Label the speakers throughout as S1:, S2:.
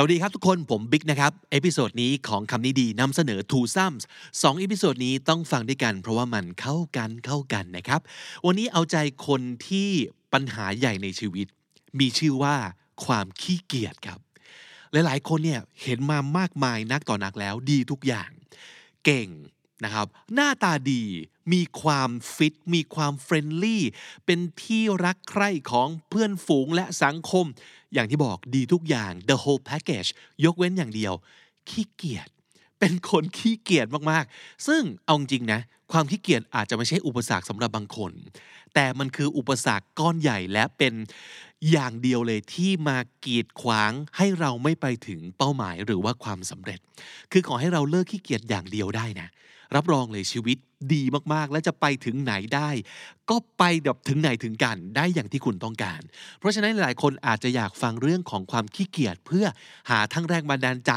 S1: สวัสดีครับทุกคนผมบิ๊กนะครับ episode นี้ของคำนี้ดีนำเสนอ Two Sums สองเอพิโซดนี้ต้องฟังด้วยกัน เพราะว่ามันเข้ากันเข้ากันนะครับ วันนี้เอาใจคนที่ปัญหาใหญ่ในชีวิต มีชื่อว่าความขี้เกียจครับ หลายๆ คนเนี่ยเห็นมามากมายนักต่อนักแล้วดีทุกอย่าง เก่ง นะครับหน้าตาดีมีความฟิตมีความ friendly เป็นที่รักใคร่ของเพื่อนฝูงและสังคม อย่างที่บอกดีทุกอย่าง the whole package ยกเว้นอย่างเดียว ขี้เกียจเป็นคนขี้เกียจมากๆ ซึ่งเอาจริงนะ ความขี้เกียจอาจจะไม่ใช่อุปสรรคสำหรับบางคน แต่มันคืออุปสรรคก้อนใหญ่และเป็นอย่างเดียวเลยที่มากีดขวางให้เราไม่ไปถึงเป้าหมายหรือว่าความสำเร็จ คือขอให้เราเลิกขี้เกียจอย่างเดียวได้นะ รับรองเลยชีวิตดีมากๆ และจะไปถึงไหนได้ ก็ไปแบบถึงไหนถึงกันได้อย่างที่คุณต้องการ เพราะฉะนั้นหลายคนอาจจะอยากฟังเรื่องของความขี้เกียจเพื่อหาทั้งแรงบันดาลใจ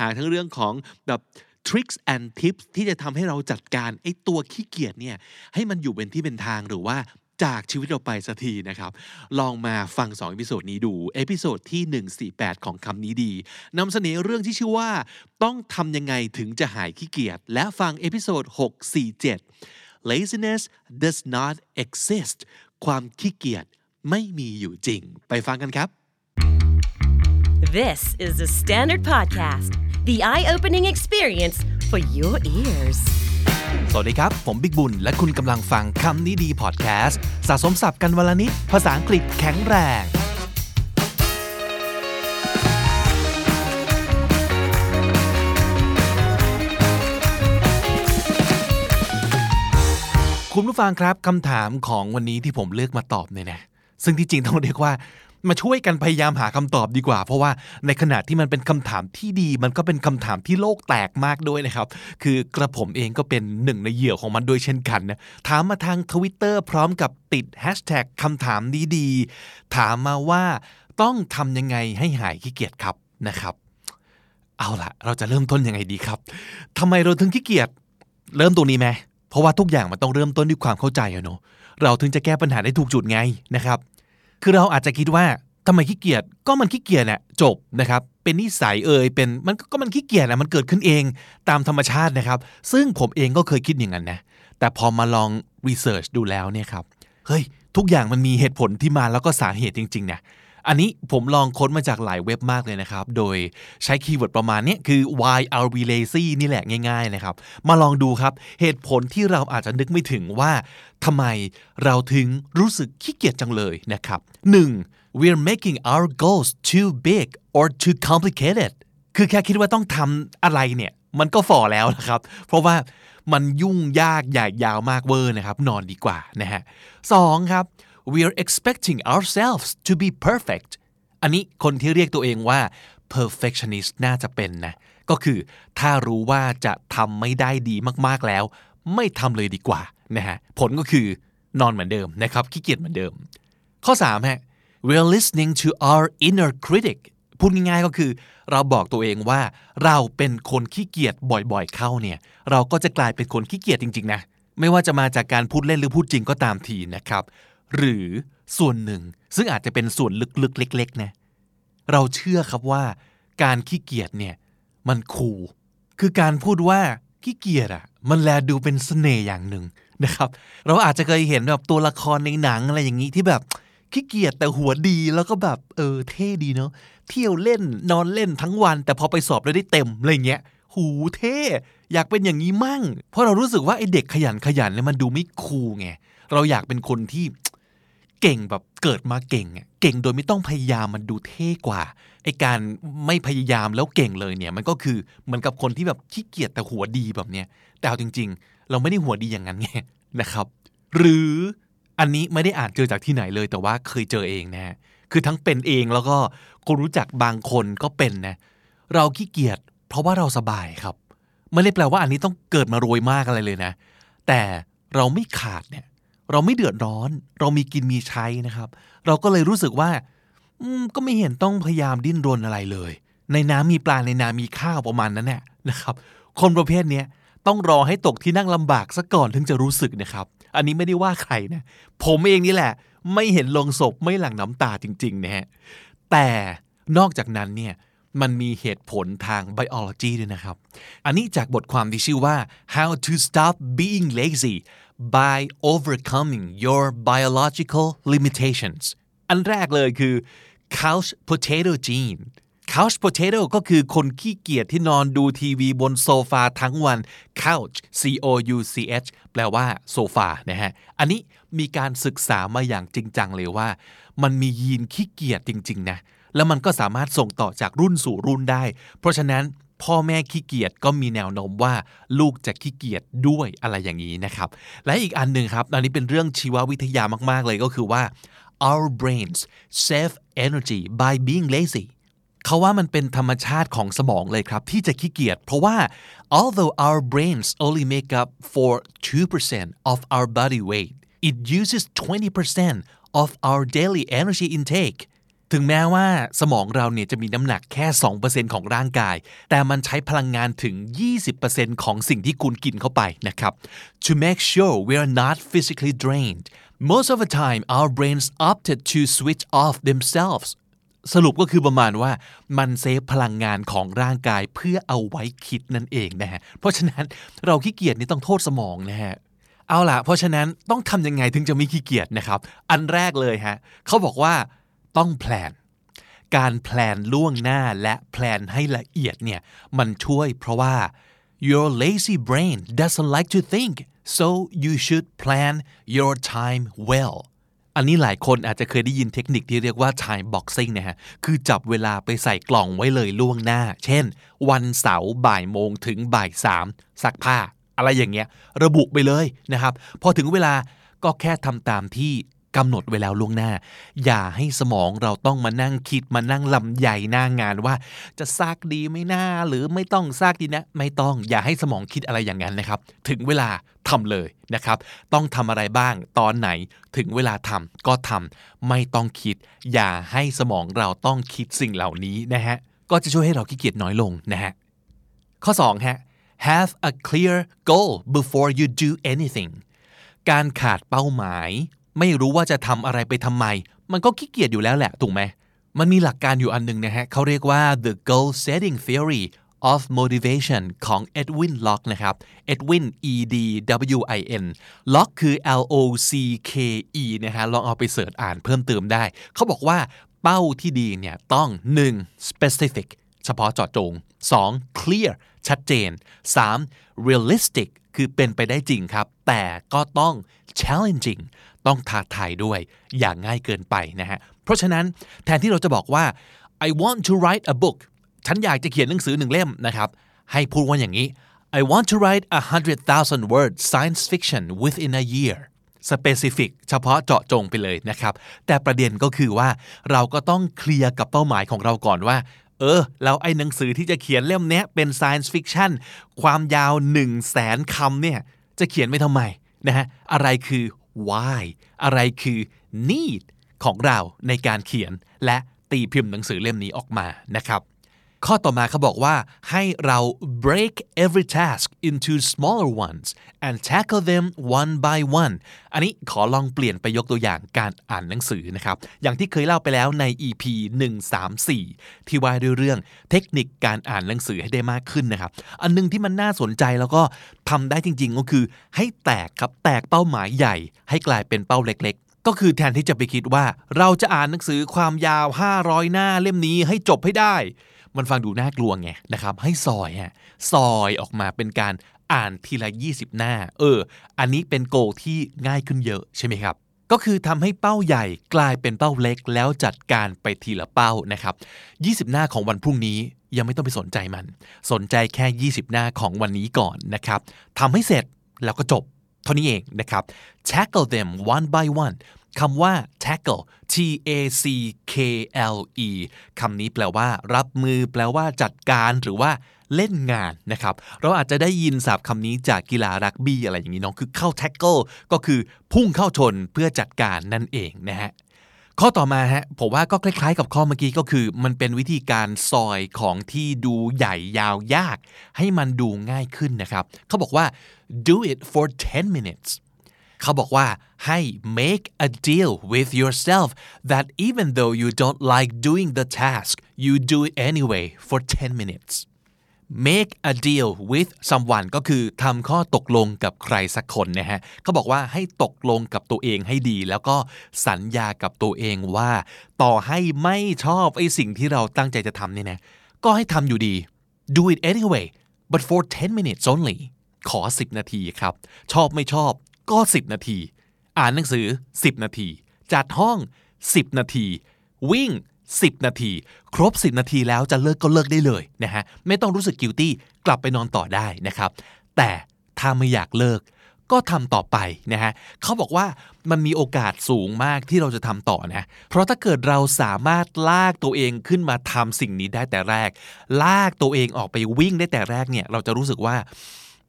S1: หาทั้งเรื่องของแบบ tricks and tips ที่จะทำให้เราจัดการไอ้ตัวขี้เกียจเนี่ยให้มันอยู่เป็นที่เป็นทางหรือว่า จากชีวิตเราไปสักทีนะครับ ลองมาฟัง2 episode นี้ดู episode ที่ 148 ของคำนี้ดีนำเสนอเรื่องที่ชื่อว่า ต้องทำยังไงถึงจะหายขี้เกียจและฟัง episode 647 laziness does not exist ความขี้เกียจไม่มีอยู่จริง ไปฟังกันครับ
S2: This is the Standard Podcast, the eye opening experience for your ears.
S3: สวัสดีครับ ผมบิ๊กบุญ และคุณกำลังฟังคำนี้ดีพอดแคสต์สะสมสับกันวลนิดภาษาอังกฤษแข็งแรง คุณผู้ฟังครับคำถามของวันนี้ที่ผมเลือกมาตอบเนี่ยนะซึ่งที่จริงต้องเรียกว่า มาช่วยกันพยายามหาคำตอบดีกว่า เพราะว่าในขณะที่มันเป็นคำถามที่ดี มันก็เป็นคำถามที่โลกแตกมากด้วยนะครับ คือกระผมเองก็เป็นหนึ่งในเหยื่อของมันด้วยเช่นกันนะถามมาทางทวิตเตอร์พร้อมกับติดแฮชแท็กคำถามนี้ดีถามมาว่าต้องทำยังไงให้หายขี้เกียจครับนะครับเอาล่ะ เราจะเริ่มต้นยังไงดีครับทำไมเราถึงขี้เกียจเริ่มตรงนี้ไหมเพราะว่าทุกอย่างมันต้องเริ่มต้นด้วยความเข้าใจอะเนาะเราถึงจะแก้ปัญหาได้ถูกจุดไงนะครับ คือเราอาจจะคิดว่าทำไมขี้เกียจก็มันขี้เกียจแหละจบนะครับ เป็นนิสัยเอ่ยเป็นมันก็มันขี้เกียจน่ะมันเกิดขึ้นเองตามธรรมชาตินะครับ ซึ่งผมเองก็เคยคิดอย่างนั้นนะแต่พอมาลองรีเสิร์ชดูแล้วเนี่ยครับเฮ้ยทุกอย่างมันมีเหตุผลที่มาแล้วก็สาเหตุจริงๆเนี่ย อันนี้ผมลองค้นมาจากหลายเว็บมากเลยนะครับ โดยใช้ keyword ประมาณนี้คือ why are we lazy นี่แหละง่ายๆนะครับ มาลองดูครับ เหตุผลที่เราอาจจะนึกไม่ถึงว่าทำไมเราถึงรู้สึกขี้เกียจจังเลยนะครับ 1. we're making our goals too big or too complicated คือแค่คิดว่าต้องทำอะไรเนี่ยมันก็ฝ่อแล้วนะครับ เพราะว่ามันยุ่งยากใหญ่ยาวมากเวอร์นะครับ นอนดีกว่านะฮะสองครับ we're expecting ourselves to be perfect อันนี้คนที่เรียกตัวเองว่า perfectionist น่าจะเป็นนะ ก็คือถ้ารู้ว่าจะทำไม่ได้ดีมากๆแล้ว ไม่ทำเลยดีกว่านะฮะผลก็คือนอนเหมือนเดิมนะครับขี้เกียจเหมือนเดิม ข้อ3ฮะ we're listening to our inner critic พูดง่ายๆก็คือ เราบอกตัวเองว่าเราเป็นคนขี้เกียจบ่อยๆเข้าเนี่ย เราก็จะกลายเป็นคนขี้เกียจจริงๆนะไม่ว่าจะมาจากการพูดเล่นหรือพูดจริงก็ตามทีนะครับ หรือส่วนหนึ่ง ซึ่งอาจจะเป็นส่วนลึกๆ เล็กๆนะเราเชื่อครับว่า การขี้เกียจเนี่ย มันคูลคือการพูดว่าขี้เกียจอะมันแลดูเป็นเสน่ห์อย่างหนึ่งนะครับ เราอาจจะเคยเห็นแบบตัวละครในหนังอะไรอย่างนี้ที่แบบขี้เกียจแต่หัวดีแล้วก็แบบเออเท่ดีเนาะเที่ยวเล่นนอนเล่นทั้งวัน แต่พอไปสอบแล้วได้เต็มอะไรเงี้ย หูเท่ อยากเป็นอย่างนี้มั่ง เพราะเรารู้สึกว่าไอเด็กขยันขยันเนี่ยมันดูไม่คูลไงเราอยากเป็นคนที่ เก่งแบบเกิดมาเก่งอะเก่งโดยไม่ต้องพยายามมันดูเท่กว่าไอการไม่พยายามแล้วเก่งเลยเนี่ย มันก็คือเหมือนกับคนที่แบบขี้เกียจแต่หัวดีแบบเนี้ยแต่เอาจริง ๆ เราไม่ได้หัวดีอย่างนั้นไงนะครับ หรืออันนี้ไม่ได้อ่านเจอจากที่ไหนเลย แต่ว่าเคยเจอเองนะ คือทั้งเป็นเองแล้วก็คนรู้จักบางคนก็เป็นนะ เราขี้เกียจเพราะว่าเราสบายครับไม่ได้แปลว่าอันนี้ต้องเกิดมารวยมากอะไรเลยนะ แต่เราไม่ขาดเนี่ย เราไม่เดือดร้อน เรามีกินมีใช้นะครับ เราก็เลยรู้สึกว่าก็ไม่เห็นต้องพยายามดิ้นรนอะไรเลย ในน้ำมีปลาในนามีข้าวประมาณนั้นแหละนะครับ คนประเภทนี้ต้องรอให้ตกที่นั่งลำบากซะก่อนถึงจะรู้สึกนะครับ อันนี้ไม่ได้ว่าใครนะ ผมเองนี่แหละ ไม่เห็นลงศพไม่หลั่งน้ำตาจริงๆนะฮะ แต่นอกจากนั้นเนี่ยมันมีเหตุผลทาง biology ด้วยนะครับ อันนี้จากบทความที่ชื่อว่า how to stop being lazy by overcoming your biological limitations อันแรกเลยคือ couch potato gene couch potato ก็คือคนขี้เกียจที่นอนดูทีวีบนโซฟาทั้งวัน couch c o u c h แปลว่าโซฟานะฮะ อันนี้มีการศึกษามาอย่างจริงจังเลยว่า มันมียีนขี้เกียจจริง ๆ นะ แล้วมันก็สามารถส่งต่อจากรุ่นสู่รุ่นได้ เพราะฉะนั้น พ่อแม่ขี้เกียจก็มีแนวโน้มว่าลูกจะขี้เกียจด้วยอะไรอย่างนี้นะครับ และอีกอันหนึ่งครับอันนี้เป็นเรื่องชีววิทยามากๆเลยก็คือว่า our brains save energy by being lazy เขาว่ามันเป็นธรรมชาติของสมองเลยครับ ที่จะขี้เกียจเพราะว่า although our brains only make up for 2% of our body weight it uses 20% of our daily energy intake ถึงแม้ว่าสมองเราเนี่ยจะมีน้ำหนักแค่ 2%ของร่างกาย แต่มันใช้พลังงานถึง 20%ของสิ่งที่คุณกินเข้าไปนะครับ to make sure we are not physically drained most of the time our brains opted to switch off themselves สรุปก็คือประมาณว่ามันเซฟพลังงานของร่างกายเพื่อเอาไว้คิดนั่นเองนะฮะ เพราะฉะนั้นเราขี้เกียจนี่ต้องโทษสมองนะฮะ เอาล่ะ เพราะฉะนั้นต้องทำยังไงถึงจะไม่ขี้เกียจนะครับ อันแรกเลยฮะเขาบอกว่า ต้อง plan การ plan ล่วงหน้าและ plan ให้ละเอียดเนี่ยมันช่วยเพราะว่า your lazy brain doesn't like to think so you should plan your time well อันนี้หลายคนอาจจะเคยได้ยินเทคนิคที่เรียกว่า time boxing นะฮะ คือจับเวลาไปใส่กล่องไว้เลยล่วงหน้า เช่น วันเสาร์บ่ายโมงถึงบ่ายสามซักผ้า อะไรอย่างเงี้ย ระบุไปเลยนะครับ พอถึงเวลาก็แค่ทำตามที่ กำหนดไว้แล้วล่วงหน้า อย่าให้สมองเราต้องมานั่งคิดมานั่งลำใหญ่หน้างานว่า จะซากดีไม่น่าหรือไม่ต้องซากดีนะ ไม่ต้องอย่าให้สมองคิดอะไรอย่างนั้นนะครับ ถึงเวลาทำเลยนะครับ ต้องทำอะไรบ้างตอนไหนถึงเวลาทำก็ทำไม่ต้องคิด อย่าให้สมองเราต้องคิดสิ่งเหล่านี้นะฮะก็จะช่วยให้เราขี้เกียจน้อยลงนะฮะข้อ2ฮะ have a clear goal before you do anything การขาดเป้าหมาย ไม่รู้ว่าจะทำอะไรไปทำไม มันก็ขี้เกียจอยู่แล้วแหละ ถูกไหม มันมีหลักการอยู่อันหนึ่งนะฮะเขาเรียกว่า the goal setting theory of motivation ของ Edwin Locke นะครับ Edwin E D W I N Locke คือ L O C K E นะฮะ ลองเอาไปเสิร์ชอ่านเพิ่มเติมได้ เขาบอกว่าเป้าที่ดีเนี่ยต้อง 1. specific เฉพาะเจาะจง 2. clear ชัดเจน 3. realistic คือเป็นไปได้จริงครับ แต่ก็ต้อง challenging ต้องท้าทายด้วยอย่างง่ายเกินไปนะฮะเพราะฉะนั้นแทนที่เราจะบอกว่า I want to write a book ฉันอยากจะเขียนหนังสือหนึ่งเล่มนะครับ ให้พูดว่าอย่างนี้ I want to write a hundred thousand word science fiction within a year specific เฉพาะเจาะจงไปเลยนะครับ แต่ประเด็นก็คือว่าเราก็ต้องเคลียร์กับเป้าหมายของเราก่อนว่า เออ แล้วไอ้หนังสือที่จะเขียนเล่มนี้เป็น science fiction ความยาว 1 0 0 0 0แสนคำเนี่ย จะเขียนไม่ทำไมนะฮะ อะไรคือ why อะไรคือ need ของเราในการเขียนและตีพิมพ์หนังสือเล่มนี้ออกมานะครับ ข้อต่อมาเขาบอกว่าให้เรา break every task into smaller ones and tackle them one by one อันนี้ขอลองเปลี่ยนไปยกตัวอย่างการอ่านหนังสือนะครับ อย่างที่เคยเล่าไปแล้วใน EP 134 ที่ว่าด้วยเรื่องเทคนิคการอ่านหนังสือให้ได้มากขึ้นนะครับ อันนึงที่มันน่าสนใจแล้วก็ทำได้จริง ๆ ก็คือให้แตกครับแตกเป้าหมายใหญ่ ให้กลายเป็นเป้าเล็กๆก็คือแทนที่จะไปคิดว่าเราจะอ่านหนังสือความยาว 500 หน้าเล่มนี้ให้จบให้ได้ มันฟังดูน่ากลัวไงนะครับให้ซอยฮะซอยออกมาเป็นการอ่านทีละ 20 หน้า เออ อันนี้เป็นโกที่ง่ายขึ้นเยอะใช่ไหมครับ ก็คือทำให้เป้าใหญ่กลายเป็นเป้าเล็กแล้วจัดการไปทีละเป้านะครับ 20 หน้าของวันพรุ่งนี้ยังไม่ต้องไปสนใจมัน สนใจแค่ 20 หน้าของวันนี้ก่อนนะครับทำให้เสร็จแล้วก็จบเท่านี้เองนะครับ tackle them one by one คำว่า tackle T A C K L E คำนี้แปลว่า รับมือ แปลว่า จัดการหรือว่าเล่นงานนะครับ เราอาจจะได้ยินศัพท์คำนี้จากกีฬารักบี้อะไรอย่างนี้น้องคือเข้า tackle ก็คือพุ่งเข้าชนเพื่อจัดการนั่นเองนะฮะข้อต่อมาฮะผมว่าก็คล้ายๆ กับข้อเมื่อกี้ก็คือ มันเป็นวิธีการซอยของที่ดูใหญ่ยาวยาก ให้มันดูง่ายขึ้นนะครับ เขาบอกว่า do it for 10 minutes เขาบอกว่าให้ make a deal with yourself that even though you don't like doing the task you do it anyway for 10 minutes make a deal with someone ก็คือทำข้อตกลงกับใครสักคนนะฮะเขาบอกว่าให้ตกลงกับตัวเองให้ดี แล้วก็สัญญากับตัวเองว่า ต่อให้ไม่ชอบไอ้สิ่งที่เราตั้งใจจะทำเนี่ยนะก็ให้ทำอยู่ดี do it anyway but for 10 minutes only ขอ 10 นาทีครับ ชอบไม่ชอบ ก็ 10 นาที อ่านหนังสือ 10 นาที จัดห้อง 10 นาที วิ่ง 10 นาที ครบ 10 นาทีแล้วจะเลิกก็เลิกได้เลยนะฮะไม่ต้องรู้สึกกิ i ตี้กลับไปนอนต่อได้นะครับ แต่ถ้าไม่อยากเลิกก็ทำต่อไปนะฮะเขาบอกว่ามันมีโอกาสสูงมากที่เราจะทำต่อนะ เพราะถ้าเกิดเราสามารถลากตัวเองขึ้นมาทำสิ่งนี้ได้แต่แรก ลากตัวเองออกไปวิ่งได้แต่แรกเนี่ย เราจะรู้สึกว่า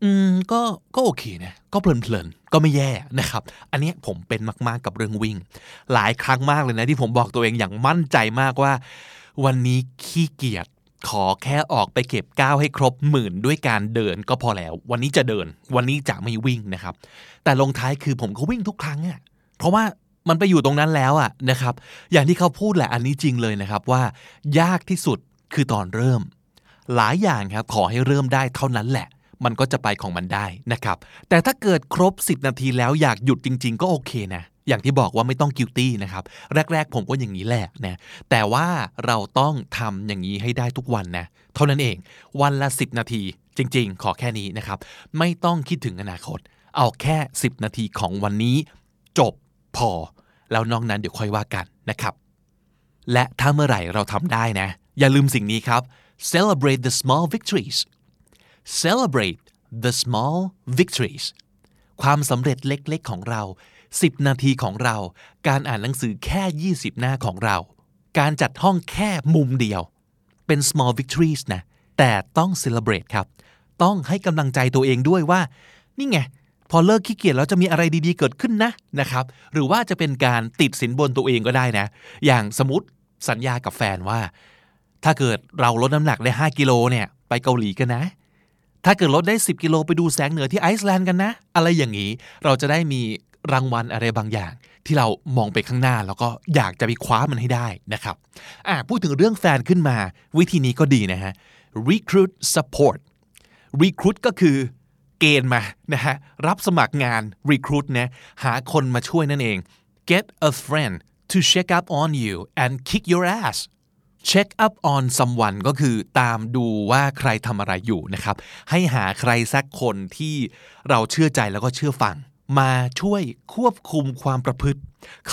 S3: อืมก็ก็โอเคนะก็เพลินๆก็ไม่แย่นะครับ อันนี้ผมเป็นมากๆกับเรื่องวิ่ง หลายครั้งมากเลยนะที่ผมบอกตัวเองอย่างมั่นใจมากว่า วันนี้ขี้เกียจขอแค่ออกไปเก็บก้าวให้ครบหมื่นด้วยการเดินก็พอแล้ว วันนี้จะเดิน วันนี้จะไม่วิ่งนะครับ แต่ลงท้ายคือผมก็วิ่งทุกครั้งอะเพราะว่ามันไปอยู่ตรงนั้นแล้วอะนะครับ อย่างที่เขาพูดแหละอันนี้จริงเลยนะครับว่า ยากที่สุดคือตอนเริ่ม หลายอย่างครับขอให้เริ่มได้เท่านั้นแหละ มันก็จะไปของมันได้นะครับ แต่ถ้าเกิดครบ 10 นาทีแล้วอยากหยุดจริง ๆ ก็โอเคนะ อย่างที่บอกว่าไม่ต้องกิ i ตี้นะครับ แรก ๆ ผมก็อย่างนี้แหละนะ แต่ว่าเราต้องทำอย่างนี้ให้ได้ทุกวันนะ เท่านั้นเอง วันละ 10 นาทีจริง ๆ ขอแค่นี้นะครับ ไม่ต้องคิดถึงอนาคต เอาแค่ 10 นาทีของวันนี้ จบพอ แล้วนอกนั้นเดี๋ยวค่อยว่ากันนะครับ และถ้าเมื่อไหร่เราทำได้นะ อย่าลืมสิ่งนี้ครับ celebrate the small victories celebrate the small victories ความสำเร็จเล็กๆของเรา 10 นาทีของเรา การอ่านหนังสือแค่ 20 หน้าของเรา การจัดห้องแค่มุมเดียว เป็น small victories นะ แต่ต้อง celebrate ครับ ต้องให้กำลังใจตัวเองด้วยว่า นี่ไง พอเลิกขี้เกียจแล้วจะมีอะไรดีๆเกิดขึ้นนะนะครับ หรือว่าจะเป็นการติดสินบนตัวเองก็ได้นะ อย่างสมมติสัญญากับแฟนว่า ถ้าเกิดเราลดน้ำหนักได้ 5 กิโลเนี่ย ไปเกาหลีกันนะ ถ้าเกิดลดได้ 10 กิโลไปดูแสงเหนือที่ไอซ์แลนด์กันนะ อะไรอย่างนี้ เราจะได้มีรางวัลอะไรบางอย่าง ที่เรามองไปข้างหน้าแล้วก็อยากจะไปคว้ามันให้ได้นะครับอ่าพูดถึงเรื่องแฟนขึ้นมา วิธีนี้ก็ดีนะฮะ recruit support recruit ก็คือเกณฑ์มานะฮะรับสมัครงาน recruit นะหาคนมาช่วยนั่นเอง get a friend to check up on you and kick your ass check up on someone ก็คือตามดูว่าใครทำอะไรอยู่นะครับ ให้หาใครสักคนที่เราเชื่อใจแล้วก็เชื่อฟัง มาช่วยควบคุมความประพฤติ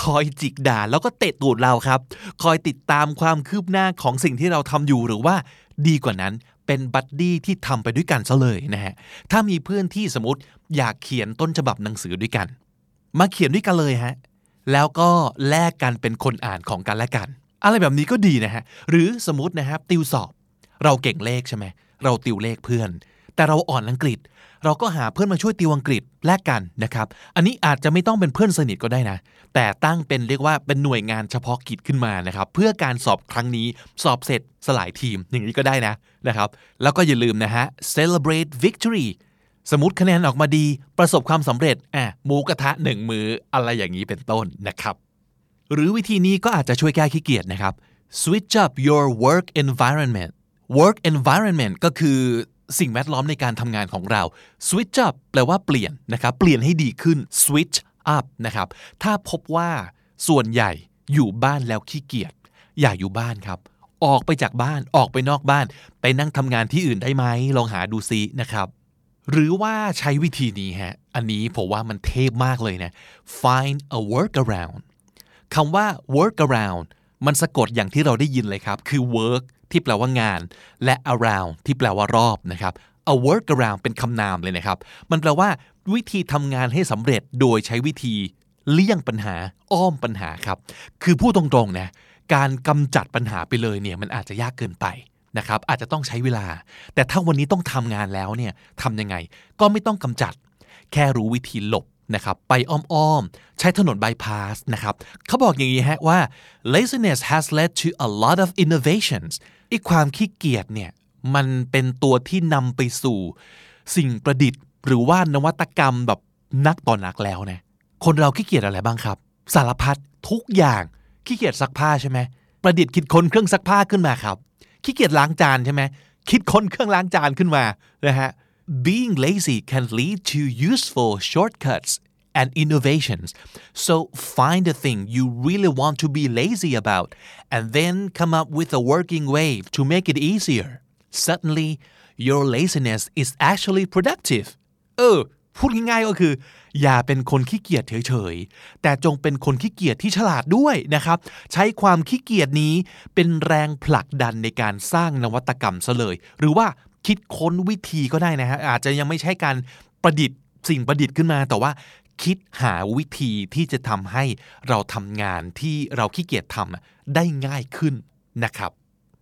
S3: คอยจิกด่าแล้วก็เตะตูดเราครับ คอยติดตามความคืบหน้าของสิ่งที่เราทำอยู่หรือว่าดีกว่านั้นเป็น buddy ที่ทำไปด้วยกันซะเลยนะฮะ ถ้ามีเพื่อนที่สมมติอยากเขียนต้นฉบับหนังสือด้วยกัน มาเขียนด้วยกันเลยฮะ แล้วก็แลกกันเป็นคนอ่านของกันและกัน อะไรแบบนี้ก็ดีนะฮะ หรือสมมตินะครับ ติวสอบ เราเก่งเลขใช่ไหม เราติวเลขเพื่อน แต่เราอ่อนอังกฤษ เราก็หาเพื่อนมาช่วยติวอังกฤษแลกกันนะครับ อันนี้อาจจะไม่ต้องเป็นเพื่อนสนิทก็ได้นะ แต่ตั้งเป็นเรียกว่าเป็นหน่วยงานเฉพาะกิจขึ้นมานะครับ เพื่อการสอบครั้งนี้สอบเสร็จสลายทีมอย่างนี้ก็ได้นะนะครับ แล้วก็อย่าลืมนะฮะ celebrate victory สมมติคะแนนออกมาดีประสบความสำเร็จอะหมูกระทะหนึ่งมืออะไรอย่างนี้เป็นต้นนะครับ หรือวิธีนี้ก็อาจจะช่วยแก้ขี้เกียจนะครับ switch up your work environment work environment ก็คือสิ่งแวดล้อมในการทำงานของเรา switch up แปลว่าเปลี่ยนนะครับ เปลี่ยนให้ดีขึ้น switch up นะครับ ถ้าพบว่าส่วนใหญ่อยู่บ้านแล้วขี้เกียจ อย่าอยู่บ้านครับ ออกไปจากบ้าน ออกไปนอกบ้าน ไปนั่งทำงานที่อื่นได้ไหม ลองหาดูซินะครับ หรือว่าใช้วิธีนี้ฮะ อันนี้ผมว่ามันเทพมากเลยนะ find a workaround คำว่า workaround มันสะกดอย่างที่เราได้ยินเลยครับ คือ work ที่แปลว่างาน และ around ที่แปลว่ารอบนะครับ a workaround เป็นคำนามเลยนะครับ มันแปลว่า วิธีทำงานให้สำเร็จโดยใช้วิธีเลี่ยงปัญหาอ้อมปัญหาครับ คือพูดตรงๆนะการกำจัดปัญหาไปเลยเนี่ยมันอาจจะยากเกินไปนะครับอาจจะต้องใช้เวลา แต่ถ้าวันนี้ต้องทำงานแล้วเนี่ยทำยังไง ก็ไม่ต้องกำจัด แค่รู้วิธีหลบ นะครับไปอ้อมๆ ใช้ถนนบายพาสนะครับเขาบอกอย่างนี้ฮะว่า laziness has led to a lot of innovations ไอ้ความขี้เกียจเนี่ยมันเป็นตัวที่นำไปสู่ สิ่งประดิษฐ์หรือว่านวัตกรรมแบบนักต่อนักแล้วนะคนเราขี้เกียจอะไรบ้างครับ สารพัดทุกอย่างขี้เกียจซักผ้าใช่ไหมประดิษฐ์คิดค้นเครื่องซักผ้าขึ้นมาครับขี้เกียจล้างจานใช่ไหมคิดค้นเครื่องล้างจานขึ้นมานะฮะ being lazy can lead to useful shortcuts and innovations so find the thing you really want to be lazy about and then come up with a working way to make it easier suddenly your laziness is actually productive เออพูดง่ายๆก็คือ อย่าเป็นคนขี้เกียจเฉยๆ แต่จงเป็นคนขี้เกียจที่ฉลาดด้วยนะครับ ใช้ความขี้เกียจนี้เป็นแรงผลักดันในการสร้างนวัตกรรมซะเลย หรือว่า คิดค้นวิธีก็ได้นะฮะอาจจะยังไม่ใช่การประดิษฐ์สิ่งประดิษฐ์ขึ้นมา แต่ว่าคิดหาวิธีที่จะทำให้เราทำงานที่เราขี้เกียจทำได้ง่ายขึ้นนะครับ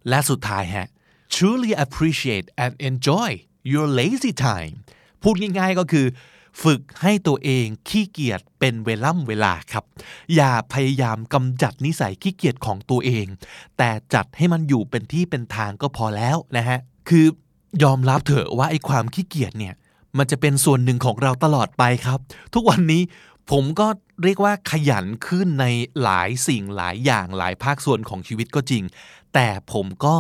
S3: และสุดท้ายฮะ truly appreciate and enjoy your lazy time พูดง่ายๆก็คือ ฝึกให้ตัวเองขี้เกียจเป็นเวล่ำเวลาครับ อย่าพยายามกำจัดนิสัยขี้เกียจของตัวเอง แต่จัดให้มันอยู่เป็นที่เป็นทางก็พอแล้วนะฮะ คือ ยอมรับเถอะว่าไอ้ความขี้เกียจเนี่ย มันจะเป็นส่วนหนึ่งของเราตลอดไปครับ ทุกวันนี้ผมก็เรียกว่าขยันขึ้นในหลายสิ่งหลายอย่างหลายภาคส่วนของชีวิตก็จริง แต่ผมก็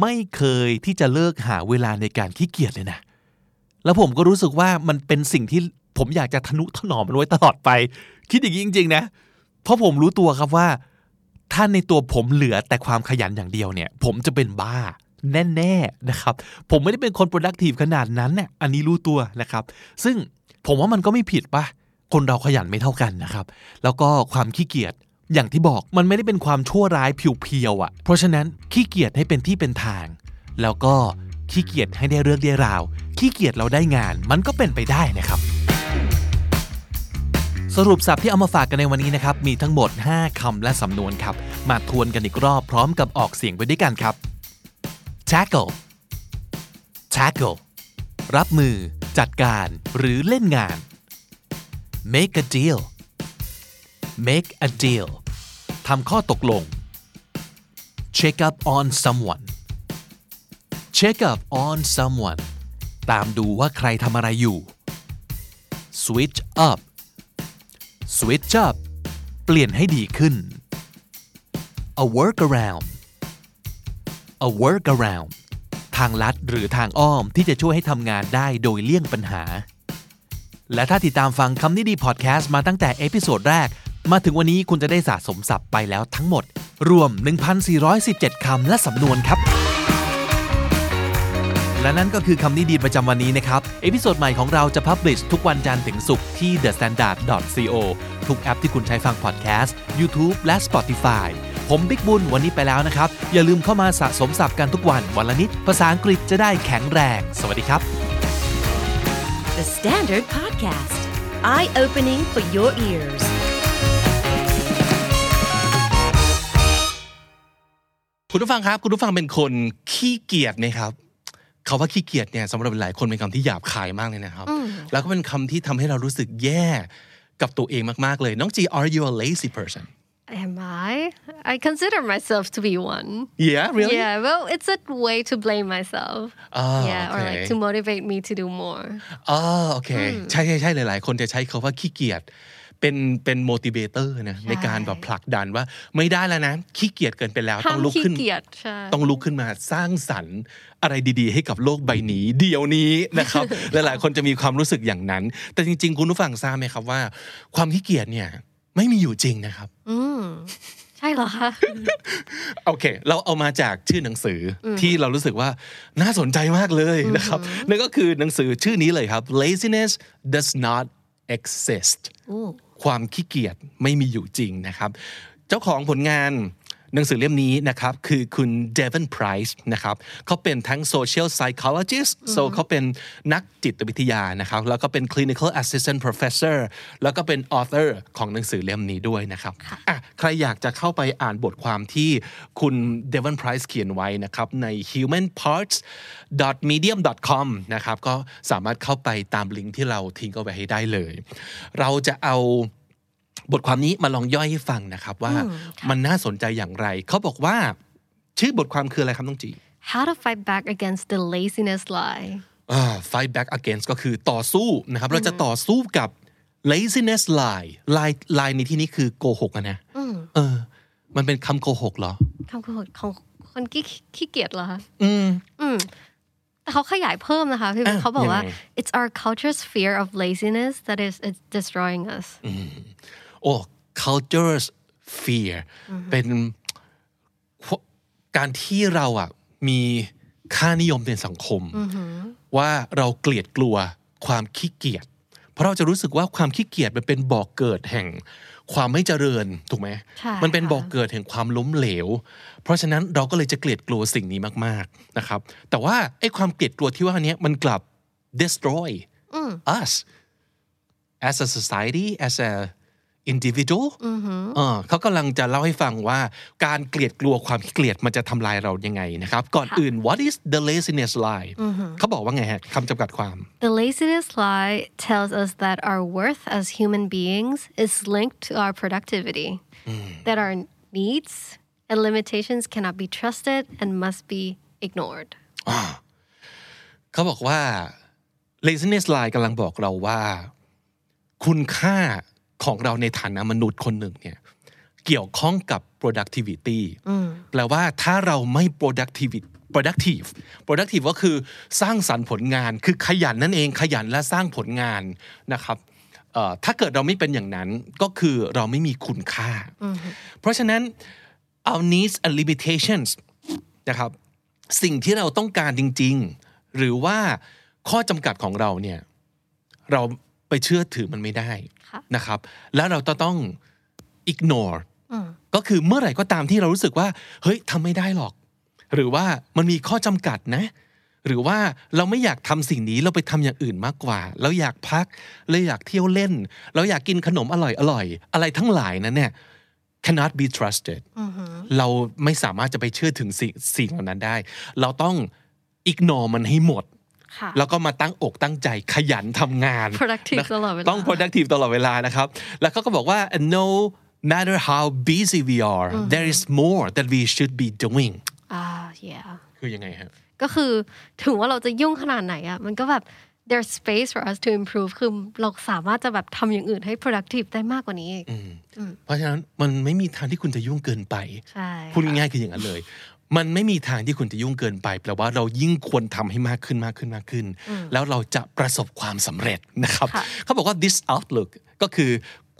S3: ไม่เคยที่จะเลิกหาเวลาในการขี้เกียจเลยนะ แล้วผมก็รู้สึกว่ามันเป็นสิ่งที่ผมอยากจะทนุถนอมมันไว้ตลอดไป คิดอย่างนี้จริง ๆ นะ เพราะผมรู้ตัวครับว่า ถ้าในตัวผมเหลือแต่ความขยันอย่างเดียวเนี่ย ผมจะเป็นบ้า แน่ๆนะครับ ผมไม่ได้เป็นคน productive ขนาดนั้นเนี่ยอันนี้รู้ตัวนะครับ ซึ่งผมว่ามันก็ไม่ผิดปะคนเราขยันไม่เท่ากันนะครับ แล้วก็ความขี้เกียจอย่างที่บอกมันไม่ได้เป็นความชั่วร้ายเพียวๆอะ่ะ เพราะฉะนั้นขี้เกียจให้เป็นที่เป็นทาง แล้วก็ขี้เกียจให้ได้เรื่องได้ราว ขี้เกียจเราได้งาน มันก็เป็นไปได้นะครับ สรุปสับที่เอามาฝากกันในวันนี้นะครับ มีทั้งหมด 5คำและสำนวนครับ มาทวนกันอีกรอบพร้อมกับออกเสียงไปด้วยกันครับ tackle tackle รับมือ จัดการหรือเล่นงาน make a deal make a deal ทำข้อตกลง check up on someone check up on someone ตามดูว่าใครทำอะไรอยู่ switch up switch up เปลี่ยนให้ดีขึ้น a workaround a workaround ทางลัดหรือทางอ้อมที่จะช่วยให้ทำงานได้โดยเลี่ยงปัญหา และถ้าติดตามฟังคำนี้ดีพอดแคสต์มาตั้งแต่ episode แรก มาถึงวันนี้คุณจะได้สะสมศัพท์ไปแล้วทั้งหมด รวม 1,417 คำและสำนวนครับ และนั่นก็คือคำนี้ดีประจำวันนี้นะครับ episode ใหม่ของเราจะ publish ทุกวันจันทร์ถึงศุกร์ที่ thestandard.co ทุกแอปที่คุณใช้ฟังพอดแคสต์ YouTube และ Spotify ผมบิ๊กบุญวันนี้ไปแล้วนะครับ อย่าลืมเข้ามาสะสมศัพท์กันทุกวันวันละนิด ภาษาอังกฤษจะได้แข็งแรง สวัสดีครับ
S2: The Standard Podcast, eye opening for your ears.
S4: คุณผู้ฟังครับ คุณผู้ฟังเป็นคนขี้เกียจไหมครับคาว่าขี้เกียจเนี่ยสำหรับหลายคนเป็นคำที่หยาบคายมากเลยนะครับ แล้วก็เป็นคำที่ทำให้เรารู้สึกแย่กับตัวเองมากๆเลย น้องจี are you a lazy person
S5: Am I? I consider myself to be one.
S4: yeah really
S5: Yeah, well, it's a way to blame myself.
S4: Ah,
S5: yeah, or like
S4: okay.
S5: to motivate me to do more.
S4: อ๋อโอเคใช่ใช่ใช่หลายๆคนจะใช้คาว่าขี้เกียจเป็นเป็น motivator นะในการแบบผลักดันว่าไม่ได้แล้วนะขี้เกียจเกินไปแล้วต้องลุกขึ้น
S5: ห้ามขี้เกียจใช่
S4: ต้องลุกขึ้นมาสร้างสรรค์อะไรดีๆ ให้กับโลกใบนี้ เดี๋ยวนี้นะครับหลายๆคนจะมีความรู้สึกอย่างนั้น แต่จริง ๆ คุณผู้ฟังทราบไหมครับว่า ความขี้เกียจเนี่ย ไม่มีอยู่จริงนะครับ
S5: ใช่เหรอคะ
S4: โอเค เราเอามาจากชื่อหนังสืออที่เรารู้สึกว่าน่าสนใจมากเลยนะครับนั่นก็คือหนังสือชื่อนี้เลยครับ laziness does not exist ความขี้เกียจไม่มีอยู่จริงนะครับ เจ้าของผลงาน หนังสือเล่มนี้นะครับคือคุณเดวินไพรส์นะครับเขาเป็นทั้ง social psychologist so เขาเป็นนักจิตวิทยานะครับแล้วก็เป็น clinical assistant professor แล้วก็เป็น author ของหนังสือเล่มนี้ด้วยนะครับอะใครอยากจะเข้าไปอ่านบทความที่คุณเดวินไพรส์เขียนไว้นะครับใน humanparts.medium.com นะครับก็สามารถเข้าไปตามลิงก์ที่เราทิ้งเอาไว้ให้ได้เลย เราจะเอา บทความนี้มาลองย่อยให้ฟังนะครับว่ามันน่าสนใจอย่างไร เขาบอกว่า ชื่อบทความคืออะไรครับน้องจี
S5: How to fight back against the laziness lie
S4: อ่า fight back against ก็คือต่อสู้นะครับ เราจะต่อสู้กับ laziness lie lie lie ในที่นี้คือโกหกอะนะเออ มันเป็นคำโกหกเหรอ
S5: คำโกหกของคนขี้ขี้เกียจเหรอคะ
S3: อืม
S5: อืมแต่เขาขยายเพิ่มนะคะพี่
S3: อะ
S5: เขาบอกว่า
S3: ยังไง
S5: it's our culture's fear of laziness that is it's destroying us
S3: โอ้ culture's fear เป็นการที่เราอะมีค่านิยมในสังคม ว่าเราเกลียดกลัวความขี้เกียจเพราะเราจะรู้สึกว่าความขี้เกียจมันเป็นบ่อกเกิดแห่งความไม่เจริญถูกไหม
S5: ใช่
S3: มันเป็น
S5: ค่ะ
S3: บ่อกเกิดแห่งความล้มเหลว เพราะฉะนั้นเราก็เลยจะเกลียดกลัวสิ่งนี้มากๆนะครับ แต่ว่าไอ้ความเกลียดกลัวที่ว่าเนี้ยมันกลับ destroy us as a society as a individual เออเขากำลังจะเล่าให้ฟังว่าการเกลียดกลัวความขี้เกลียดมันจะทำลายเรายังไงนะครับ ก่อนอื่น what is the laziness lie เขาบอกว่าไงฮะคำจำกัดความ
S5: The laziness lie tells us that our worth as human beings is linked to our productivity, that our needs and limitations cannot be trusted and must be ignored.
S3: เขาบอกว่า laziness lie กำลังบอกเราว่า คุณค่า ของเราในฐานะมนุษย์คนหนึ่งเนี่ยเกี่ยวข้องกับ productivity แปลว่าถ้าเราไม่ productive productive productive ก็คือสร้างสรรค์ผลงานคือขยันนั่นเองขยันและสร้างผลงานนะครับเอ่อถ้าเกิดเราไม่เป็นอย่างนั้นก็คือเราไม่มีคุณค่า เพราะฉะนั้น our needs and limitations นะครับสิ่งที่เราต้องการจริง ๆ หรือว่าข้อจำกัดของเราเนี่ยเรา ไปเชื่อถือมันไม่ได้
S5: ค่ะ
S3: นะครับ แล้วเราต้อง ignore ก็คือเมื่อไหร่ก็ตามที่เรารู้สึกว่าเฮ้ยทำไม่ได้หรอก หรือว่ามันมีข้อจำกัดนะ หรือว่าเราไม่อยากทำสิ่งนี้เราไปทำอย่างอื่นมากกว่า เราอยากพักเราอยากเที่ยวเล่น เราอยากกินขนมอร่อยอร่อยๆอะไรทั้งหลายนั้นเนี่ย cannot be trusted เราไม่สามารถจะไปเชื่อถึงสิ่งสิ่งเหล่านั้นได้ เราต้อง ignore มันให้หมด
S5: ค่ะ
S3: แล้วก็มาตั้งอกตั้งใจขยันทำงาน
S5: Productive
S3: นะ
S5: ตลอดเวลา
S3: ต้อง productive ตลอดเวลานะครับ แล้วเขาก็บอกว่า no matter how busy we are there is more that we should be doing
S5: Ah, yeah.
S3: คือยังไงฮะ
S5: ก็คือถึงว่าเราจะยุ่งขนาดไหนอะมันก็แบบ there's space for us to improve คือเราสามารถจะแบบทำอย่างอื่นให้ productive ได้มากกว่านี้อีก
S3: เพราะฉะนั้นมันไม่มีทางที่คุณจะยุ่งเกินไป
S5: ใช่
S3: พูดง่ายๆคืออย่างนั้นเลย มันไม่มีทางที่คุณจะยุ่งเกินไปแปลว่าเรายิ่งควรทำให้มากขึ้นมากขึ้นมากขึ้น แล้วเราจะประสบความสำเร็จนะครับ เขาบอกว่า this outlook ก็คือ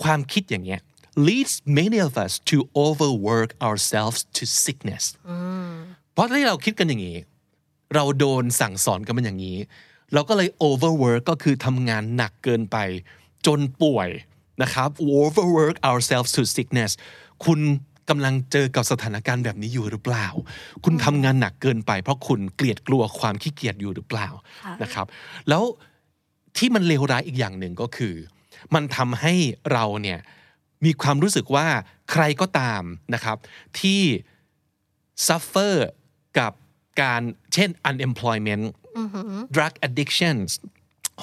S3: ความคิดอย่างเงี้ย leads many of us to overwork ourselves to sickness เพราะที่เราคิดกันอย่างนี้ เราโดนสั่งสอนกันมันอย่างนี้ เราก็เลย overwork ก็คือทำงานหนักเกินไป จนป่วยนะครับ overwork ourselves to sickness คุณ กำลังเจอกับสถานการณ์แบบนี้อยู่หรือเปล่า คุณทำงานหนักเกินไป เพราะคุณเกลียดกลัวความขี้เกียจอยู่หรือเปล่านะครับ แล้วที่มันเลวร้ายอีกอย่างหนึ่งก็คือ มันทำให้เราเนี่ยมีความรู้สึกว่าใครก็ตามนะครับที่ suffer กับการเช่น unemployment drug addictions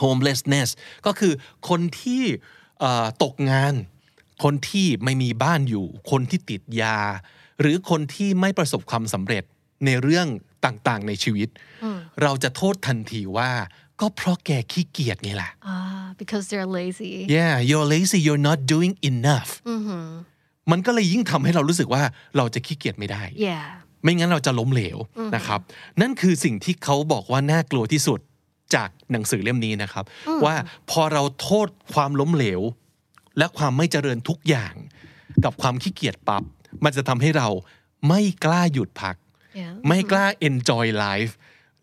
S3: homelessness ก็คือคนที่เอ่อตกงาน คนที่ไม่มีบ้านอยู่ คนที่ติดยา หรือคนที่ไม่ประสบความสำเร็จในเรื่องต่างๆ ในชีวิต เราจะโทษทันทีว่าก็เพราะแกขี้เกียจไงล่ะ
S5: Ah, because they're lazy
S3: yeah you're lazy you're not doing enough มันก็เลยยิ่งทำให้เรารู้สึกว่าเราจะขี้เกียจไม่ได้
S5: yeah
S3: ไม่งั้นเราจะล้มเหลวนะครับ นั่นคือสิ่งที่เขาบอกว่าน่ากลัวที่สุดจากหนังสือเล่มนี้นะครับ ว่าพอเราโทษความล้มเหลว และความไม่เจริญทุกอย่าง กับความขี้เกียจปับ๊บมันจะทำให้เราไม่กล้าหยุดพัก
S5: Yeah
S3: ไม่กล้า enjoy life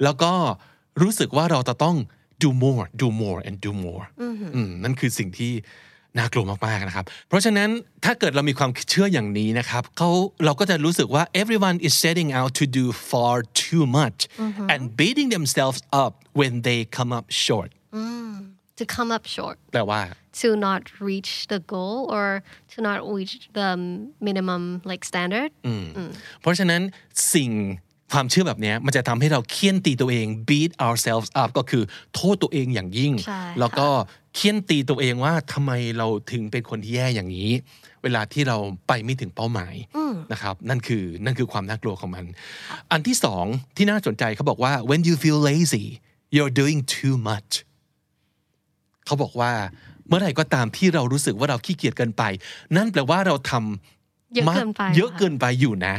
S3: แล้วก็รู้สึกว่าเราจะต้อง do more do more and do more อืมนั่นคือสิ่งที่น่ากลัวมากๆนะครับ เพราะฉะนั้นถ้าเกิดเรามีความเชื่ออย่างนี้นะครับเขาเราก็จะรู้สึกว่า everyone is setting out to do far too much and beating themselves up when they come up short
S5: to come up short
S3: แปลว่า
S5: to not reach the goal or to not reach the minimum like standard
S3: เพราะฉะนั้นสิ่งความเชื่อแบบเนี้ยมันจะทำให้เราเคี่ยนตีตัวเอง beat ourselves up ก็คือโทษตัวเองอย่างยิ่ง
S5: ใช่ค่ะ
S3: แล้วก็เคี่ยนตีตัวเองว่าทำไมเราถึงเป็นคนที่แย่อย่างนี้ เวลาที่เราไปไม่ถึงเป้าหมายนะครับนั่นคือนั่นคือความน่ากลัวของมัน อันที่สองที่น่าสนใจเขาบอกว่า when you feel lazy you're doing too much เขาบอกว่าเมื่อไหร่ก็ตามที่เรารู้สึกว่าเราขี้เกียจเกินไป นั่นแปลว่าเราทำ
S5: เยอะเกินไป
S3: มากเยอะเกินไปอยู่นะ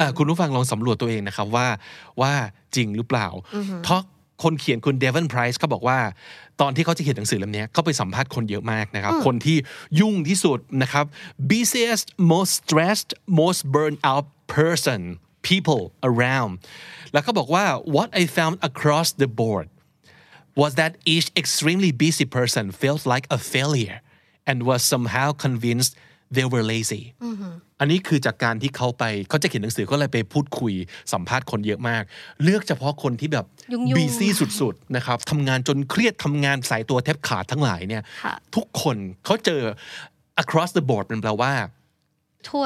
S3: อะคุณผู้ฟังลองสำรวจตัวเองนะครับว่าว่าจริงหรือเปล่าเพราะคนเขียนคุณเดวินไพรส์เขาบอกว่า ตอนที่เขาจะเขียนหนังสือเล่มนี้เขาไปสัมภาษณ์คนเยอะมากนะครับ คนที่ยุ่งที่สุดนะครับ busiest most stressed most burned out person people around แล้วเขาบอกว่า what I found across the board was that each extremely busy person felt like a failure and was somehow convinced they were lazy อันนี้คือจากการที่เขาไปเขาจะเขียนหนังสือก็เลยไปพูดคุยสัมภาษณ์คนเยอะมาก เลือกเฉพาะคนที่แบบ
S5: ยุ่งๆ
S3: บีซี่สุดๆนะครับทำงานจนเครียดทำงานสายตัวแทบขาดทั้งหลายเนี่ย
S5: ค่ะ
S3: ทุกคนเขาเจอ across the board มันแปลว่า
S5: ทั่ว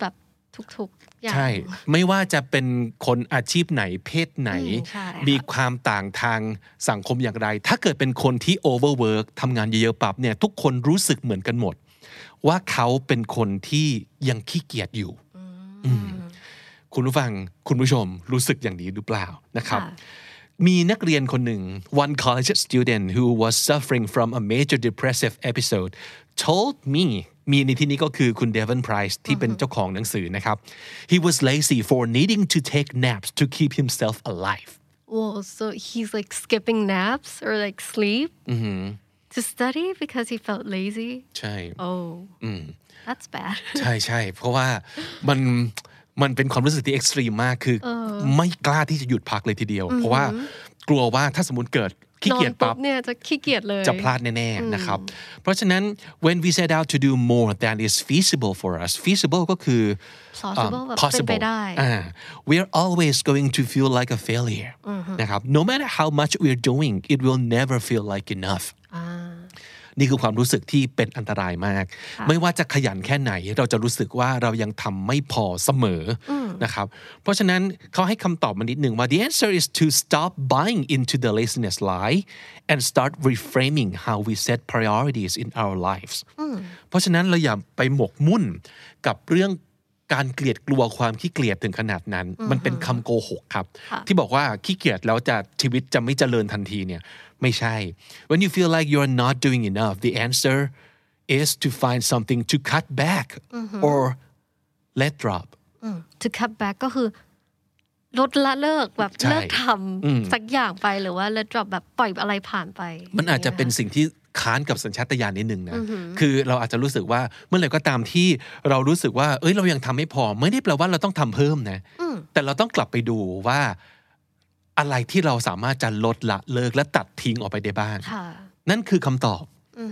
S5: แบบทุกๆอย่าง
S3: ใช่ ไม่ว่าจะเป็นคนอาชีพไหนเพศไหน
S5: อืมใช่ค่ะ
S3: มีความต่างทางสังคมอย่างไร ถ้าเกิดเป็นคนที่ overwork ทำงานเยอะๆปั๊บเนี่ยทุกคนรู้สึกเหมือนกันหมด ว่าเขาเป็นคนที่ยังขี้เกียจอยู่อืมคุณผู้ฟังคุณผู้ชมรู้สึกอย่างนี้หรือเปล่านะครับ
S5: ค่ะ
S3: มีนักเรียนคนหนึ่ง one college student who was suffering from a major depressive episode told me me ในที่นี้ก็คือคุณ Devon Price ที่เป็นเจ้าของหนังสือนะครับ he was lazy for needing to take naps to keep himself alive
S5: Whoa, so he's like skipping naps or like sleep to study because he felt lazy.
S3: ใช่
S5: Oh, that's bad.
S3: ใช่ใช่เพราะว่ามันมันเป็นความรู้สึกที่ extreme มากคือ ไม่กล้าที่จะหยุดพักเลยทีเดียว เพราะว่ากลัวว่าถ้าสมมติเกิด ขี้
S5: นอ
S3: เกีย
S5: น
S3: จ
S5: ปุ๊
S3: ปั๊
S5: บบเนี่ยจะขี้เกียจเลย
S3: จะพลาดแน่ๆนะครับ เพราะฉะนั้น when we set out to do more than is feasible for us feasible ก็คือ
S5: Plausible แบบเป็นไป
S3: possible
S5: ได้
S3: อ่า we're always going to feel like a failure นะครับ no matter how much we're doing it will never feel like enough นี่คือความรู้สึกที่เป็นอันตรายมาก ไม่ว่าจะขยันแค่ไหน เราจะรู้สึกว่าเรายังทำไม่พอเสมออนะครับเพราะฉะนั้นเขาให้คำตอบมานิดหนึ่งว่า the answer is to stop buying into the laziness lie and start reframing how we set priorities in our lives เพราะฉะนั้นเราอย่าไปหมกมุ่นกับเรื่องการเกลียดกลัวความขี้เกียจถึงขนาดนั้น มันเป็นคำโกหกครับ ที่บอกว่าขี้เกียจแล้วจะชีวิตจะไม่เจริญทันทีเนี่ย ไม่ใช่ when you feel like you're not doing enough the answer is to find something to cut back or let drop
S5: to cut back ก็คือลดละเลิกแบบ
S3: ใช่
S5: เลิกทำสักอย่างไปหรือว่า let drop แบบปล่อยอะไรผ่านไป
S3: มันอาจจะเป็นสิ่งที่ค้านกับสัญชาตญาณนิดนึงนะคือเราอาจจะรู้สึกว่าเมื่อไหร่ก็ตามที่เรารู้สึกว่า เอ้ยเรายังทำไม่พอ ไม่ได้แปลว่าเราต้องทำเพิ่มนะแต่เราต้องกลับไปดูว่า อะไรที่เราสามารถจะลดละเลิกและตัดทิ้งออกไปได้บ้าง
S5: ค่ะ
S3: นั่นคือคำตอบ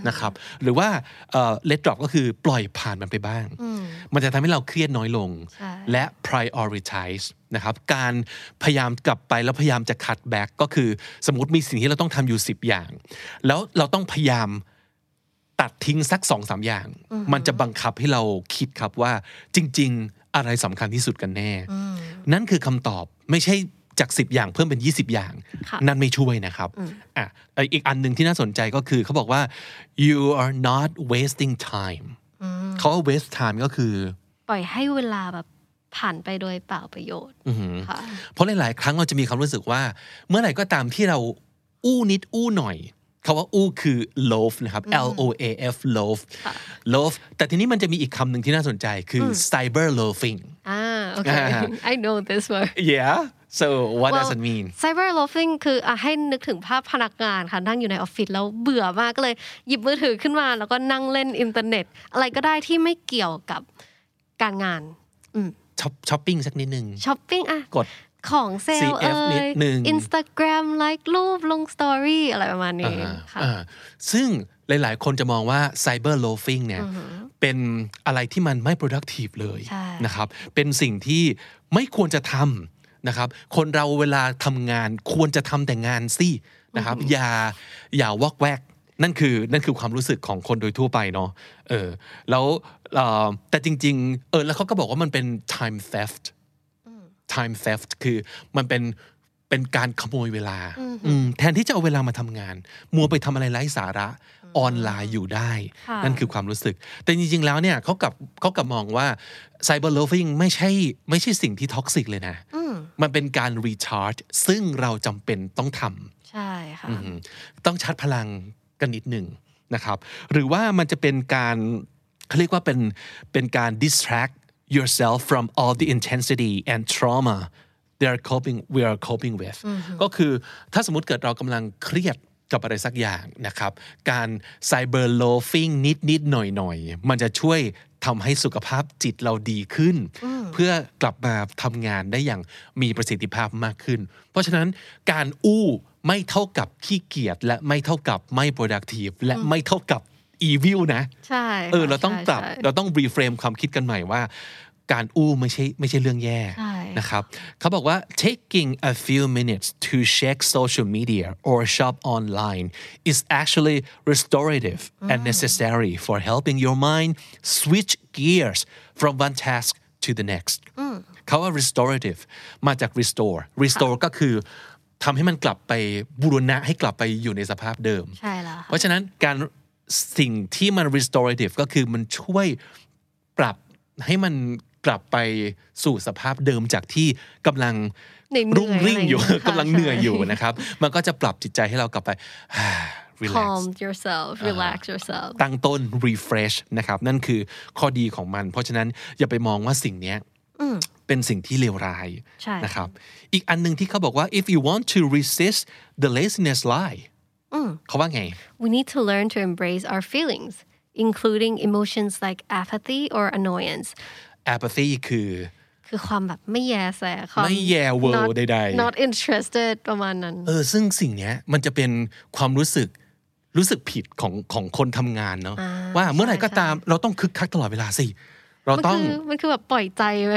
S3: นะครับ หรือว่าเอ่อ let drop ก็คือปล่อยผ่านมันไปบ้าง มันจะทำให้เราเครียดน้อยลง
S5: ใช่
S3: และ prioritize นะครับการพยายามกลับไปแล้วพยายามจะ cut back ก็คือสมมติมีสิ่งที่เราต้องทำอยู่ 10 อย่าง แล้วเราต้องพยายามตัดทิ้งสักสองสามอย่าง มันจะบังคับให้เราคิดครับว่าจริง ๆ อะไรสำคัญที่สุดกันแน่ นั่นคือคำตอบไม่ใช่ จาก 10 อย่างเพิ่มเป็น 20 อย่าง
S5: ค่ะ
S3: นั่นไม่ช่วยนะครับอะเอ่ออีกอันหนึ่งที่น่าสนใจก็คือเขาบอกว่า you are not wasting time เขาว่า waste time ก็คือ
S5: ปล่อยให้เวลาแบบผ่านไปโดยเปล่าประโยชน์ค่ะ
S3: เพราะหลาย ๆ ครั้งเราจะมีความรู้สึกว่า เมื่อไหร่ก็ตามที่เราอู้นิดอู้หน่อยคาว่าอู้คือ loaf นะครับ L O A F loaf loaf แต่ทีนี้มันจะมีอีกคำหนึ่งที่น่าสนใจคือ cyber loafing
S5: อ่าโอเค
S3: อ่า
S5: I know this word
S3: yeah so what does
S5: Well,
S3: it mean
S5: cyber loafing คืออะให้นึกถึงภาพพนักงานค่ะนั่งอยู่ในออฟฟิศแล้วเบื่อมากก็เลยหยิบมือถือขึ้นมา แล้วก็นั่งเล่นอินเทอร์เน็ต อะไรก็ได้ที่ไม่เกี่ยวกับการงาน
S3: ช้อปช้อปปิ้งสักนิดนึง
S5: ช้อปปิ้งอะ
S3: กด
S5: ของเซลล์
S3: CF
S5: เอ่
S3: นิ
S5: ย
S3: ดนึง
S5: อินสตาแกรมไลค์รูปลง story อะไรประมาณนี้ค่ะ
S3: อ่าซึ่งหลายๆ คนจะมองว่า cyber loafing เนี่ยเป็นอะไรที่มันไม่ productive เลย
S5: ใช่
S3: นะครับ เป็นสิ่งที่ไม่ควรจะทำ นะครับ คนเราเวลาทำงานควรจะทำแต่งานสินะครับ อย่าอย่าวอกแวกนั่นคือนั่นคือความรู้สึกของคนโดยทั่วไปเนาะเออแล้วเอ่อแต่จริง ๆ เออแล้วเขาก็บอกว่ามันเป็น time theft time theft คือมันเป็นเป็นการขโมยเวลาอืมแทนที่จะเอาเวลามาทำงาน มัวไปทำอะไรไร้สาระออนไลน์อยู่ได้
S5: ค่ะ
S3: นั่นคือความรู้สึก แต่จริง ๆ แล้วเนี่ยเขากลับเขากลับมองว่า cyber loafing ไม่ใช่ไม่ใช่สิ่งที่ toxic เลยนะ มันเป็นการ recharge ซึ่งเราจำเป็นต้องทำ
S5: ใช่ค่ะ
S3: อืมต้องชาร์จพลังกันนิดหนึ่งนะครับ หรือว่ามันจะเป็นการเขาเรียกว่าเป็นเป็นการ distract yourself from all the intensity and trauma they are coping we are coping with ก็คือถ้าสมมติเกิดเรากำลังเครียด กับอะไรสักอย่างนะครับ การ cyber loafing นิดนิดหน่อยหน่อยๆมันจะช่วยทำให้สุขภาพจิตเราดีขึ้น เพื่อกลับมาทำงานได้อย่างมีประสิทธิภาพมากขึ้น เพราะฉะนั้นการอู้ไม่เท่ากับขี้เกียจและไม่เท่ากับไม่ productive และไม่เท่ากับ evil นะ
S5: ใช่
S3: เออ
S5: ค่ะ
S3: เราต้อง
S5: ใช่
S3: ปรับ
S5: ใช่
S3: เราต้อง reframe ความคิดกันใหม่ว่า การอู้ไม่ใช่ไม่ใช่เรื่องแย่
S5: ใช่
S3: นะครับเขาบอกว่า taking a few minutes to check social media or shop online is actually restorative and necessary for helping your mind switch gears from one task to the next เขาว่า restorative มาจาก restore restore ก็คือทำให้มันกลับไปบูรณะให้กลับไปอยู่ในสภาพเดิม
S5: ใช่แล้ว
S3: เพ
S5: ค่ะ
S3: ราะฉะนั้นการสิ่งที่มัน restorative ก็คือมันช่วยปรับให้มัน กลับไปสู่สภาพเดิมจากที่กำลัง
S5: เหนื่อยๆ
S3: รุ่งริ่งอยู่
S5: อะไรอย่างเงี้ยค่ะ
S3: กำลังเหนื่อย
S5: ใช่
S3: อยู่นะครับ มันก็จะปรับจิตใจให้เรากลับไป relax
S5: calm yourself relax yourself
S3: ตั้งต้น refresh นะครับ นั่นคือข้อดีของมัน เพราะฉะนั้นอย่าไปมองว่าสิ่งเนี้ยเป็นสิ่งที่เลวร้าย
S5: ใช่
S3: นะครับ อีกอันหนึ่งที่เขาบอกว่า if you want to resist the laziness lie เขาว่าไง
S5: we need to learn to embrace our feelings including emotions like apathy or annoyance
S3: apathy คือ
S5: คือความแบบไม่แยแสความ
S3: ไม่แยเวอร์
S5: not
S3: ใดๆ
S5: not interested ประมาณนั้น
S3: เออ ซึ่งสิ่งเนี้ยมันจะเป็นความรู้สึกรู้สึกผิดของของคนทำงานเนาะว่าเมื่อไหร่ก็ตามเราต้องคึกคักตลอดเวลาสิ เรา
S5: มัน
S3: ต้อง
S5: คือมันคือแบบปล่อยใจไป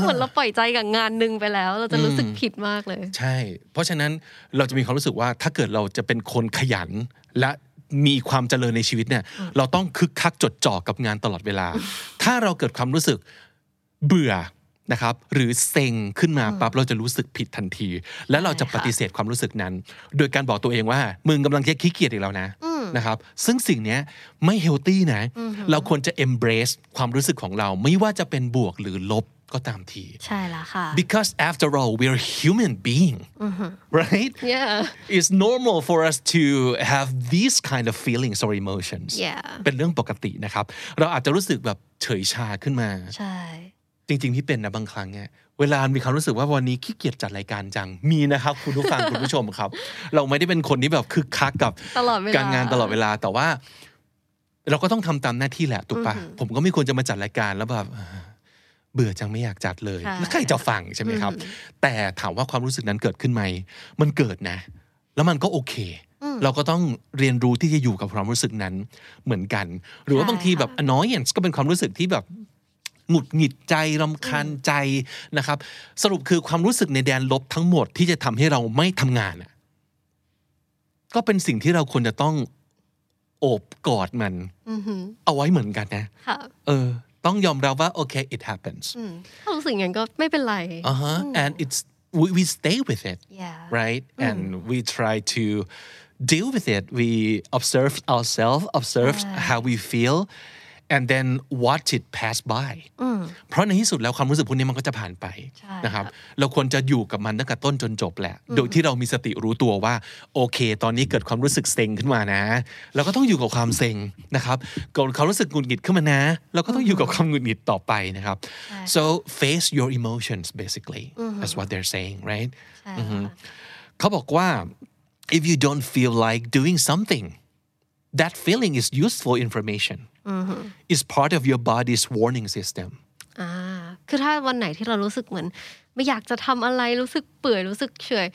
S5: เหมือนเราปล่อยใจกับงานหนึ่งไปแล้ว เราจะรู้สึกผิดมากเลย
S3: ใช่ เพราะฉะนั้นเราจะมีความรู้สึกว่าถ้าเกิดเราจะเป็นคนขยันและ มีความเจริญในชีวิตเนี่ย เราต้องคึกคักจดจ่อกับงานตลอดเวลา ถ้าเราเกิดความรู้สึกเบื่อนะครับ หรือเซ็งขึ้นมาปั๊บเราจะรู้สึกผิดทันที และเราจะปฏิเสธความรู้สึกนั้น โดยการบอกตัวเองว่า มึงกำลังแค่ขี้เกียจอีกแล้วนะนะครับ ซึ่งสิ่งเนี้ยไม่เฮลตี้นะ เราควรจะ embrace ความรู้สึกของเราไม่ว่าจะเป็นบวกหรือลบ ก็ตามที
S5: ใช่แล้วค่ะ
S3: because after all we're human being right
S5: yeah
S3: it's normal for us to have these kind of feelings or emotions
S5: Yeah
S3: เป็นเรื่องปกตินะครับ เราอาจจะรู้สึกแบบเฉยชาขึ้นมา
S5: ใช่
S3: จริงๆที่เป็นนะบางครั้งเนี่ยเวลามีความรู้สึกว่าวันนี้ขี้เกียจจัดรายการจัง มีนะครับ คุณผู้ฟังคุณผู้ชมครับ เราไม่ได้เป็นคนที่แบบคึกคักกับ
S5: ตลอดเวลา
S3: การงานตลอดเวลาแต่ว่า เราก็ต้องทำตามหน้าที่แหละถูกปะผมก็ไม่ควรจะมาจัดรายการแล้วแบบ เบื่อจังไม่อยากจัดเลย
S5: ใช่
S3: แล้วใครจะฟังใช่ไหมครับ แต่ถามว่าความรู้สึกนั้นเกิดขึ้นไหมมันเกิดนะ แล้วมันก็โอเค เราก็ต้องเรียนรู้ที่จะอยู่กับความรู้สึกนั้นเหมือนกัน หรือว่าบางทีแบบ annoyance ก็เป็นความรู้สึกที่แบบหงุดหงิดใจรำคาญใจนะครับ สรุปคือความรู้สึกในแดนลบทั้งหมดที่จะทำให้เราไม่ทำงานอะก็เป็นสิ่งที่เราควรจะต้องโอบกอดมันเอาไว้เหมือนกันนะ
S5: ค่ะ
S3: เออ ต้องยอมรับว่าโอเค it happens
S5: ถ้ารู้สึกอย่างนั้นก็ไม่เป็นไร
S3: uh-huh and it's we, we stay with it
S5: Yeah.
S3: right and we try to deal with it we observe ourselves observe how we feel and then watch it pass by เพราะในที่สุดแล้วความรู้สึกพวกนี้มันก็จะผ่านไป
S5: ใช่
S3: นะครับ เราควรจะอยู่กับมันตั้งแต่ต้นจนจบแหละ โดยที่เรามีสติรู้ตัวว่า โอเค ตอนนี้เกิดความรู้สึกเซ็งขึ้นมานะ เราก็ต้องอยู่กับความเซ็งนะครับเกิดความรู้สึกหงุดหงิดขึ้นมานะ เราก็ต้องอยู่กับความหงุดหงิดต่อไปนะครับ so face your emotions basically that's what they're saying right
S5: ใช่ค่ะ
S3: เขาบอกว่า if you don't feel like doing something that feeling is useful information is part of your body's warning system
S5: อ่าคือถ้าวันไหนที่เรารู้สึกเหมือน ไม่อยากจะทำอะไรรู้สึกเปื่อยรู้สึกเฉอย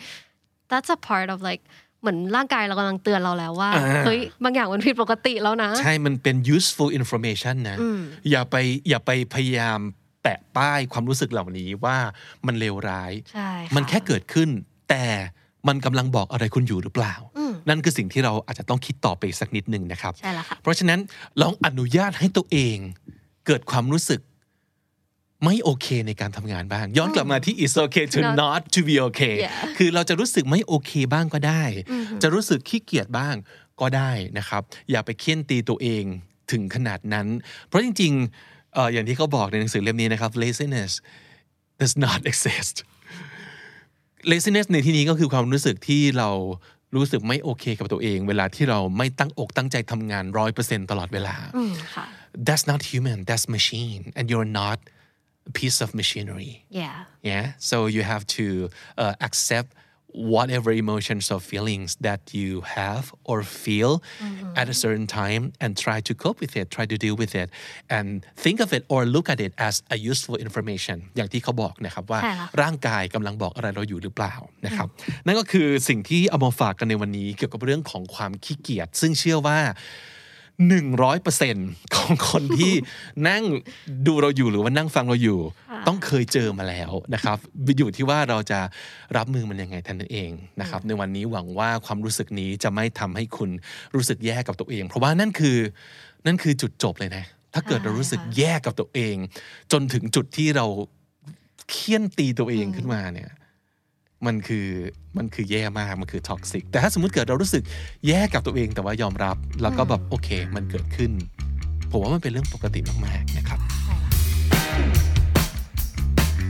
S5: that's a part of like เหมือนร่างกายเรากำลังเตือนเราแล้วว่าเฮ้ยบางอย่างมันผิดปกติแล้วนะ
S3: ใช่ มันเป็น useful information นะ อย่าไปอย่าไปพยายามแปะป้ายความรู้สึกเหล่านี้ว่ามันเลวร้าย
S5: ใช่ค่ะ
S3: มันแค่เกิดขึ้นแต่ มันกำลังบอกอะไรคุณอยู่หรือเปล่า นั่นคือสิ่งที่เราอาจจะต้องคิดต่อไปอีกสักนิดหนึ่งนะครับ
S5: ใช่แล้วค่ะ
S3: เพราะฉะนั้นลองอนุญาตให้ตัวเอง เกิดความรู้สึกไม่โอเคในการทำงานบ้าง ย้อนกลับมาที่ it's okay to
S5: Not-
S3: not to be okay
S5: Yeah
S3: คือเราจะรู้สึกไม่โอเคบ้างก็ได้ จะรู้สึกขี้เกียจบ้างก็ได้นะครับ อย่าไปเคี่ยนตีตัวเองถึงขนาดนั้น เพราะจริงๆเอ่ออย่างที่เขาบอกในหนังสือเล่มนี้นะครับ laziness does not exist laziness ในที่นี้ก็คือความรู้สึกที่เรารู้สึกไม่โอเคกับตัวเอง เวลาที่เราไม่ตั้งอกตั้งใจทำงานร้อยเปอร์เซ็นตลอดเวลา
S5: อืมค่ะ
S3: that's not human that's machine and you're not piece of machinery
S5: Yeah.
S3: yeah so you have to uh, accept whatever emotions or feelings that you have or feel at a certain time and try to cope with it try to deal with it and think of it or look at it as a useful information อย่างที่เขาบอกนะครับว่า
S5: ใช่ค่ะ
S3: ร่างกายกำลังบอกอะไรเราอยู่หรือเปล่านะครับ นั่นก็คือสิ่งที่เอามาฝากกันในวันนี้เกี่ยวกับเรื่องของความขี้เกียจซึ่งเชื่อว่า 100%ของคนที่นั่งดูเราอยู่หรือว่านั่งฟังเราอยู่ ต้องเคยเจอมาแล้วนะครับอยู่ที่ว่าเราจะรับมือมันยังไงท่านนเองนะครับ ในวันนี้หวังว่าความรู้สึกนี้จะไม่ทำให้คุณรู้สึกแย่กับตัวเอง เพราะว่านั่นคือนั่นคือจุดจบเลยนะ ถ้าเกิดเรารู้สึกแย่กับตัวเอง จนถึงจุดที่เราเคี่ยนตีตัวเองขึ้นมาเนี่ย มันคือมันคือแย่มากมันคือท็อกซิกแต่ถ้าสมมติเกิดเรารู้สึกแย่กับตัวเองแต่ว่ายอมรับ แล้วก็แบบโอเค มันเกิดขึ้น ผมว่ามันเป็นเรื่องปกติมากๆนะครับ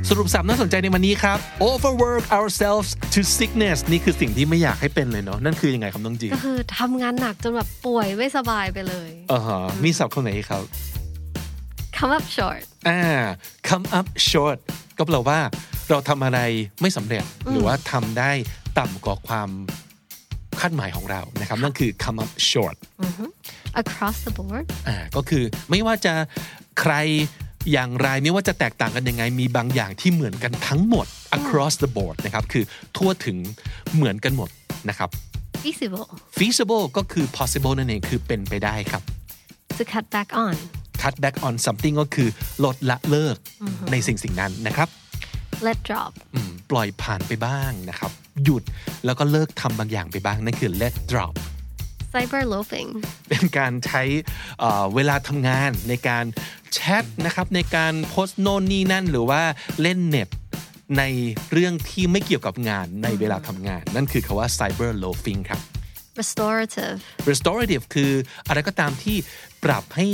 S3: สรุปสับน่าสนใจในวันนี้ครับ overwork ourselves to sickness นี่คือสิ่งที่ไม่อยากให้เป็นเลยเนาะนั่นคือยังไงครับน้องจี
S5: ก็คือทำงานหนักจนแบบป่วยไม่สบายไปเลย
S3: อ่าฮะมีศัพท์คำไหนอีกครับ
S5: come up short
S3: อ่า come up short ก็แปลว่า เราทำอะไรไม่สำเร็จหรือว่าทำได้ต่ำกว่าความคาดหมายของเรานะครับนั่นคือ come up short
S5: across the board
S3: อ่าก็คือไม่ว่าจะใครอย่างไรไม่ว่าจะแตกต่างกันยังไง มีบางอย่างที่เหมือนกันทั้งหมด across the board นะครับคือทั่วถึงเหมือนกันหมดนะครับ
S5: feasible
S3: feasible ก็คือ possible นั่นเองคือเป็นไปได้ครับ
S5: to cut back on
S3: cut back on something ก็คือลดละเลิกในสิ่งสิ่งนั้นนะครับ
S5: let drop
S3: อืมปล่อยผ่านไปบ้างนะครับ หยุดแล้วก็เลิกทำบางอย่างไปบ้าง นั่นคือ let drop
S5: cyber loafing
S3: เป็นการใช้เอ่อเวลาทำงานในการแชทนะครับ ในการโพสต์โน่นนี่นั่น หรือว่าเล่นเน็ตในเรื่องที่ไม่เกี่ยวกับงานในเวลาทำงาน นั่นคือคาว่า cyber loafing ครับ
S5: restorative
S3: restorative คืออะไรก็ตามที่ ปรับให้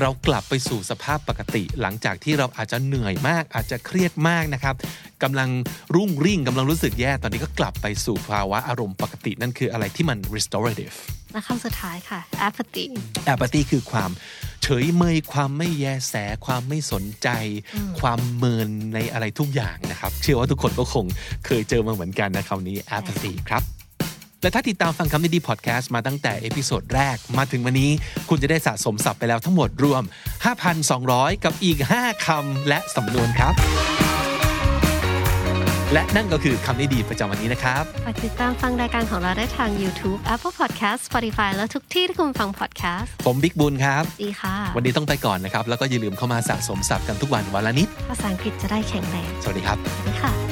S3: เรากลับไปสู่สภาพปกติ หลังจากที่เราอาจจะเหนื่อยมาก อาจจะเครียดมากนะครับกำลังรุ่งริ่งกำลังรู้สึกแย่ ตอนนี้ก็กลับไปสู่ภาวะอารมณ์ปกตินั่นคืออะไรที่มัน restorative
S5: และคำสุดท้ายค่ะ apathy
S3: apathy คือความเฉยเมยความไม่แยแส ความไม่สนใจ ความเมินในอะไรทุกอย่างนะครับ เชื่อว่าทุกคนก็คงเคยเจอมาเหมือนกันนะคำนี้ apathy ครับ และถ้าติดตามฟังคำนี้ดีพอดแคสต์มาตั้งแต่ episode แรกมาถึงวันนี้ คุณจะได้สะสมศัพท์ไปแล้วทั้งหมดรวม 5,200 กับอีก 5 คำและสำนวนครับ และนั่นก็คือคำนี้ดีประจำวันนี้นะครับ
S5: ฝากติดตามฟังรายการของเราได้ทาง YouTube Apple Podcast Spotify และทุกที่ที่คุณฟัง podcast
S3: ผมบิ๊กบุญครับ
S5: ดีค่ะ
S3: วันนี้ต้องไปก่อนนะครับ แล้วก็อย่าลืมเข้ามาสะสมศัพท์กันทุกวันวันละนิด
S5: ภาษาอังกฤษจะได้แข็งแรง
S3: สวัสดีครับ
S5: สวัสดีค่ะ